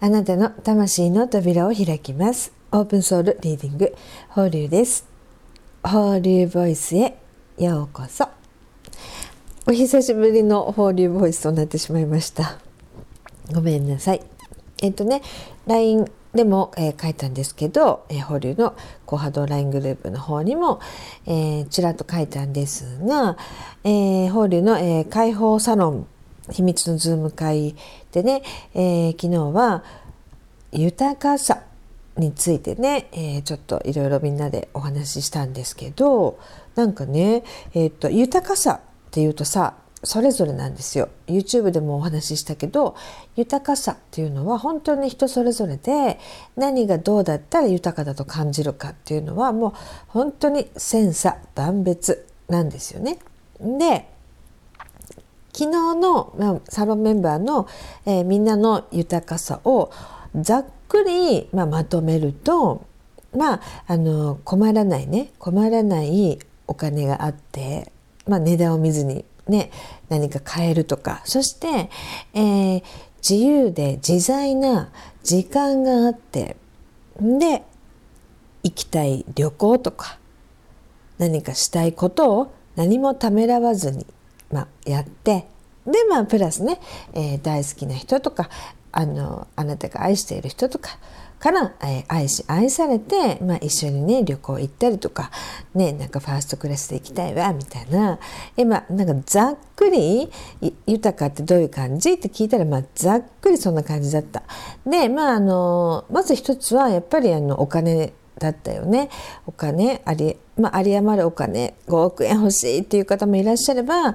あなたの魂の扉を開きます。オープンソウルリーディング。放流です。放流ボイスへようこそ。お久しぶりの放流ボイスとなってしまいました。ごめんなさい。えっとね LINE でも、えー、書いたんですけど、えー、保留のコハド LINE グループの方にも、えー、ちらっと書いたんですが、えー、保留の、えー、解放サロン秘密のズーム会でね、えー、昨日は豊かさについてね、えー、ちょっといろいろみんなでお話ししたんですけどなんかね、えーと、豊かさっていうとさそれぞれなんですよ YouTube でもお話ししたけど豊かさっていうのは本当に人それぞれで何がどうだったら豊かだと感じるかっていうのはもう本当に千差万別なんですよね。で昨日の、サロンメンバーの、えー、みんなの豊かさをざっくり、まあ、まとめるとまああの困らないね困らないお金があって、まあ、値段を見ずにね何か買えるとか。そして、えー、自由で自在な時間があってで行きたい旅行とか何かしたいことを何もためらわずにまあ、やってでまあプラスね、えー、大好きな人とかあのあなたが愛している人とかから、えー、愛し愛されて、まあ、一緒にね旅行行ったりとか、ね、なんかファーストクラスで行きたいわみたいな今なんかざっくり豊かってどういう感じ？って聞いたら、まあ、ざっくりそんな感じだった。でまああのまず一つはやっぱりあのお金だったよね。お金あり,、まあ、有り余るお金5億円欲しいっていう方もいらっしゃれば、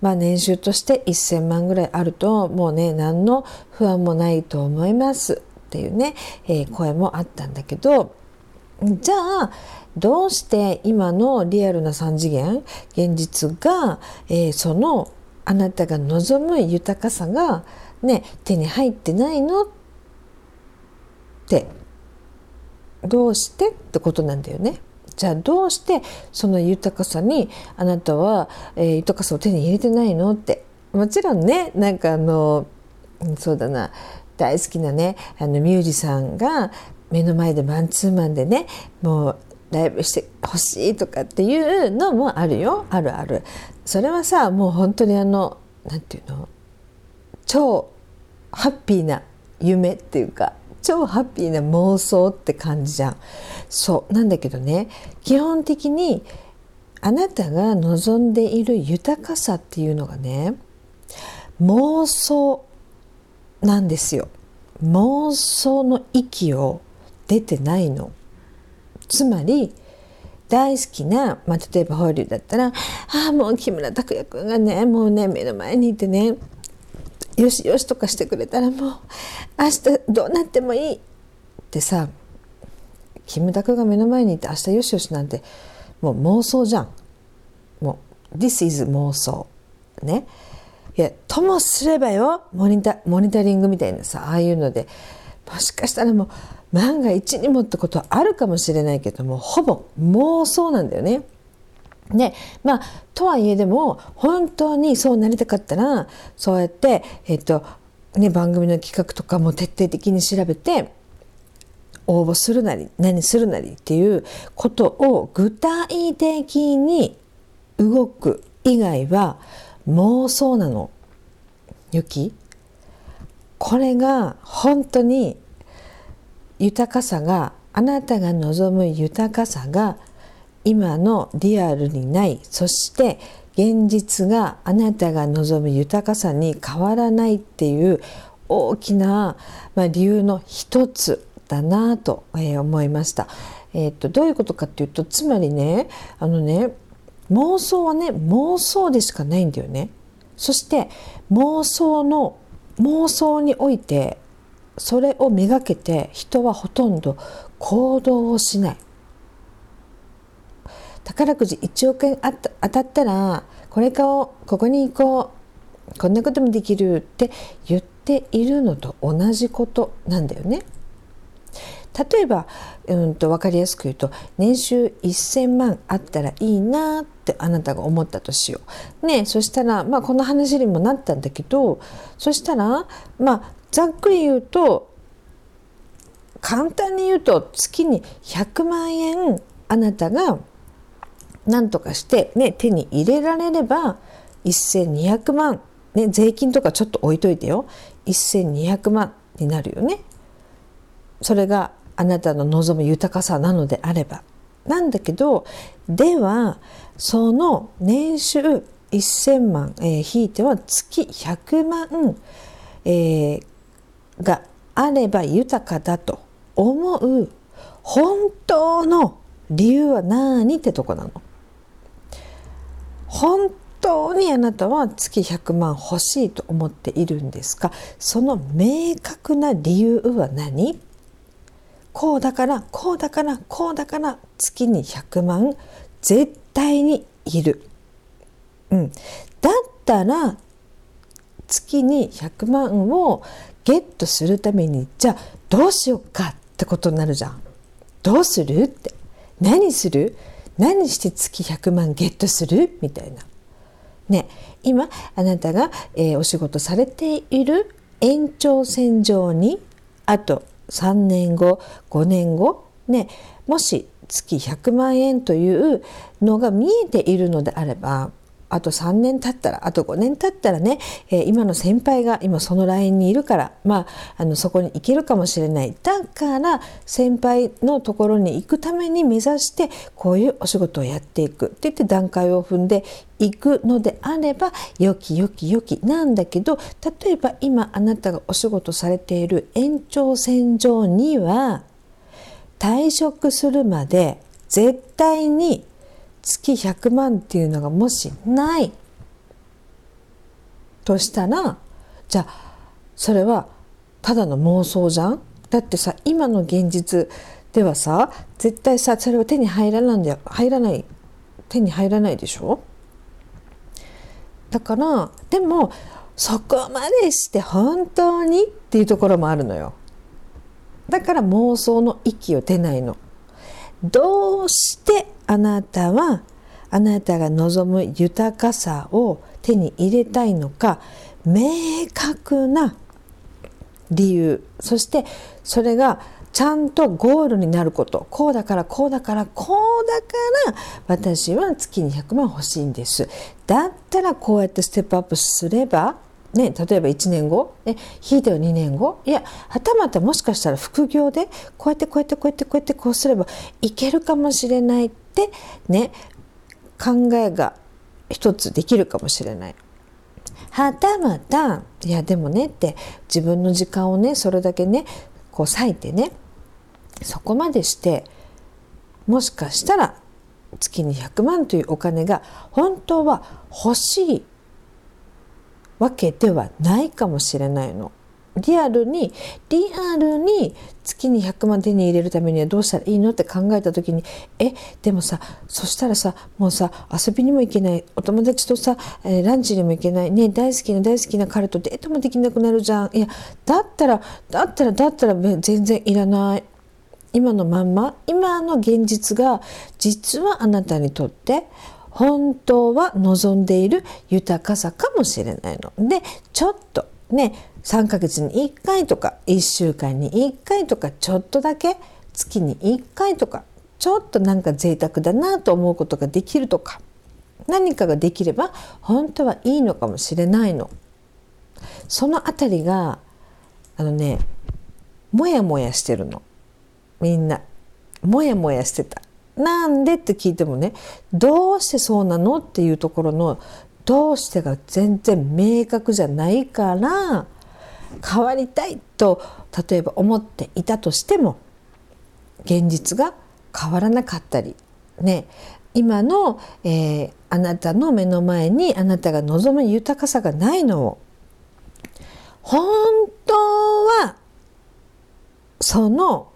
まあ、年収として1,000万ぐらいあるともうね何の不安もないと思います。っていうね、えー、声もあったんだけどじゃあどうして今のリアルな3次元現実が、えー、そのあなたが望む豊かさが、ね、手に入ってないの？ってどうしてってことなんだよね。じゃあどうしてその豊かさにあなたは、えー、豊かさを手に入れてないのって。もちろんねなんかあのそうだな。大好きなねあのミュージシャンが目の前でマンツーマンでねもうライブしてほしいとかっていうのもあるよ。あるある。それはさもう本当にあの何て言うの超ハッピーな夢っていうか超ハッピーな妄想って感じじゃん。そうなんだけどね基本的にあなたが望んでいる豊かさっていうのがね妄想なんですよ。妄想の域を出てないの。つまり大好きな、まあ、例えば法隆だったら「ああもう木村拓哉君がねもうね目の前にいてねよしよしとかしてくれたらもう明日どうなってもいいってさキムタクが目の前にいて明日よしよしなんてもう妄想じゃん。もう This is 妄想。ね。いやともすればよモニタモニタリングみたいなさああいうのでもしかしたらもう万が一にもってことはあるかもしれないけどもほぼ妄想なんだよね。でまあとはいえでも本当にそうなりたかったらそうやって、えっとね、番組の企画とかも徹底的に調べて応募するなり何するなりっていうことを具体的に動く以外は妄想なの。ゆきこれが本当に豊かさがあなたが望む豊かさが今のリアルにないそして現実があなたが望む豊かさに変わらないっていう大きな、まあ、理由の一つだなと、え思いました。えー、っとどういうことかっていうとつまりねあのね妄想はね妄想でしかないんだよね。そして妄想の妄想においてそれをめがけて人はほとんど行動をしない。宝くじ1億円あた当たったらこれ買おうここに行こうこんなこともできるって言っているのと同じことなんだよね。例えば、うんと分かりやすく言うと年収1,000万あったらいいなってあなたが思ったとしよう。ねそしたら、まあ、この話にもなったんだけどそしたらまあざっくり言うと簡単に言うと月に100万円あなたが何とかして、ね、手に入れられれば1200万、ね、税金とかちょっと置いといてよ1200万になるよね。それがあなたの望む豊かさなのであれば。なんだけどではその年収1000万、えー、引いては月100万、えー、があれば豊かだと思う本当の理由は何ってとこなの？本当にあなたは月100万欲しいと思っているんですか？その明確な理由は何？こうだからこうだからこうだから月に100万絶対にいる。うん、だったら月に100万をゲットするためにじゃあどうしようかってことになるじゃん。どうするって。何する？何して月100万ゲットする？みたいな。ね今あなたが、えー、お仕事されている延長線上にあと3年後5年後ねもし月100万円というのが見えているのであればあと3年経ったらあと5年経ったらね、えー、今の先輩が今そのラインにいるからまああのそこに行けるかもしれない。だから先輩のところに行くために目指してこういうお仕事をやっていく。って言って段階を踏んでいくのであればよきよきよき。なんだけど例えば今あなたがお仕事されている延長線上には退職するまで絶対に月100万っていうのがもしないとしたらじゃあそれはただの妄想じゃん？だってさ今の現実ではさ絶対さそれは手に入らないんだよ。入らない。手に入らないでしょ？だからでもそこまでして本当にっていうところもあるのよ。だから妄想の域を出ないの。どうしてあなたはあなたが望む豊かさを手に入れたいのか明確な理由そしてそれがちゃんとゴールになること。こうだからこうだからこうだから私は月に100万欲しいんです。だったらこうやってステップアップすればね、例えば1年後、ね、ひいては2年後いやはたまたもしかしたら副業でこうやってこうやってこうやってこうやってこうすればいけるかもしれないってね考えが一つできるかもしれない。はたまたいやでもねって自分の時間をねそれだけねこう割いてねそこまでしてもしかしたら月に100万というお金が本当は欲しいわけではないかもしれないの。リアルにリアルに月に100万手に入れるためにはどうしたらいいのって考えた時にえでもさそしたらさもうさ遊びにも行けないお友達とさ、えー、ランチにも行けないね大好きな大好きな彼とデートもできなくなるじゃんいやだったらだったらだったら全然いらない今のまんま今の現実が実はあなたにとって本当は望んでいる豊かさかもしれないのでちょっとね3ヶ月に1回とか1週間に1回とかちょっとだけ月に1回とかちょっとなんか贅沢だなと思うことができるとか何かができれば本当はいいのかもしれないの。そのあたりがあのねもやもやしてるのみんなもやもやしてた。なんでって聞いてもねどうしてそうなのっていうところのどうしてが全然明確じゃないから変わりたいと例えば思っていたとしても現実が変わらなかったりね今の、えー、あなたの目の前にあなたが望む豊かさがないのを本当はその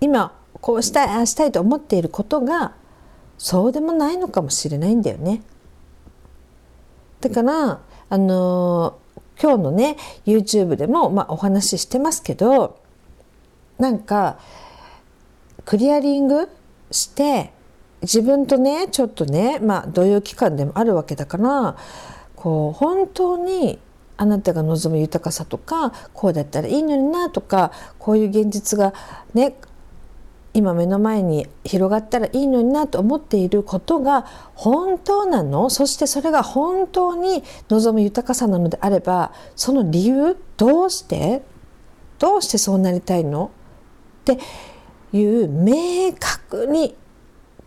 今こうしたいああしたいと思っていることがそうでもないのかもしれないんだよね。だからあの今日のね YouTube でも、まあ、お話ししてますけどなんかクリアリングして自分とねちょっとねまあ同様期間でもあるわけだからこう本当にあなたが望む豊かさとかこうだったらいいのになとかこういう現実がね今目の前に広がったらいいのになと思っていることが本当なの？そしてそれが本当に望む豊かさなのであればその理由どうして？どうしてそうなりたいの？っていう明確に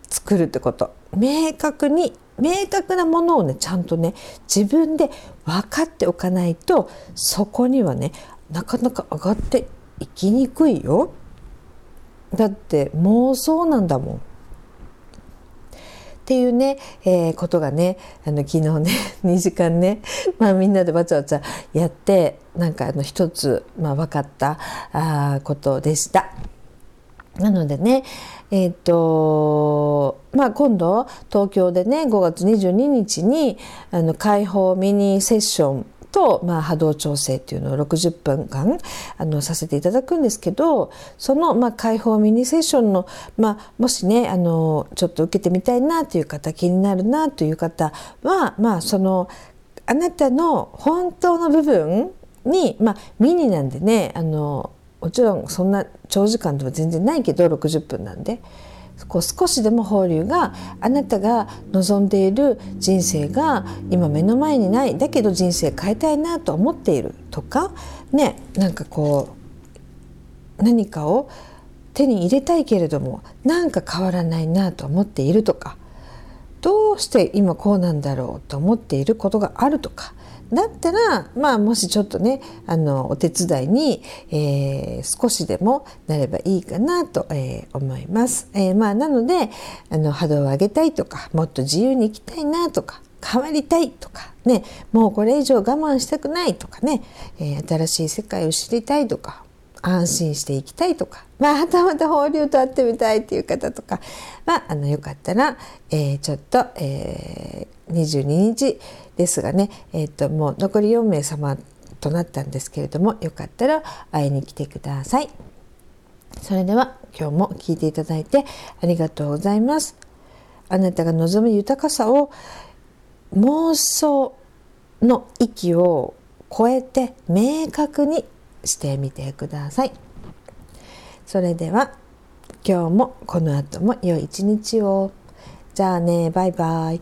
作るってこと。明確に明確なものをねちゃんとね自分で分かっておかないとそこにはねなかなか上がっていきにくいよ。だって妄想なんだもん。っていうね、えー、ことがねあの昨日ね 2時間ね、まあ、みんなでわちゃわちゃやってなんかあの一つ、まあ、分かったあことでした。なのでねえーとまあ、今度東京でね5月22日にあの開放ミニセッションと、まあ、波動調整っていうのを60分間あのさせていただくんですけどその、まあ、開放ミニセッションの、まあ、もしねあのちょっと受けてみたいなという方気になるなという方は、まあ、そのあなたの本当の部分に、まあ、ミニなんでねあのもちろんそんな長時間では全然ないけど60分なんで。こう少しでも法隆があなたが望んでいる人生が今目の前にないだけど人生変えたいなと思っているとかねなんかこう何かを手に入れたいけれどもなんか変わらないなと思っているとかどうして今こうなんだろうと思っていることがあるとかだったらまあもしちょっとねあのお手伝いに、えー、少しでもなればいいかなと、えー、思います。えー、まあなのであの波動を上げたいとかもっと自由に生きたいなとか変わりたいとかねもうこれ以上我慢したくないとかね、えー、新しい世界を知りたいとか安心していきたいとか、まあ、はたまた放流と会ってみたいっていう方とかはあのよかったら、えー、ちょっと、えー、22日ですがね、えーと、もう残り4名様となったんですけれどもよかったら会いに来てください。それでは今日も聞いていただいてありがとうございます。あなたが望む豊かさを妄想の域を超えて明確にしてみてください。それでは今日もこの後も良い一日を。じゃあねバイバイ。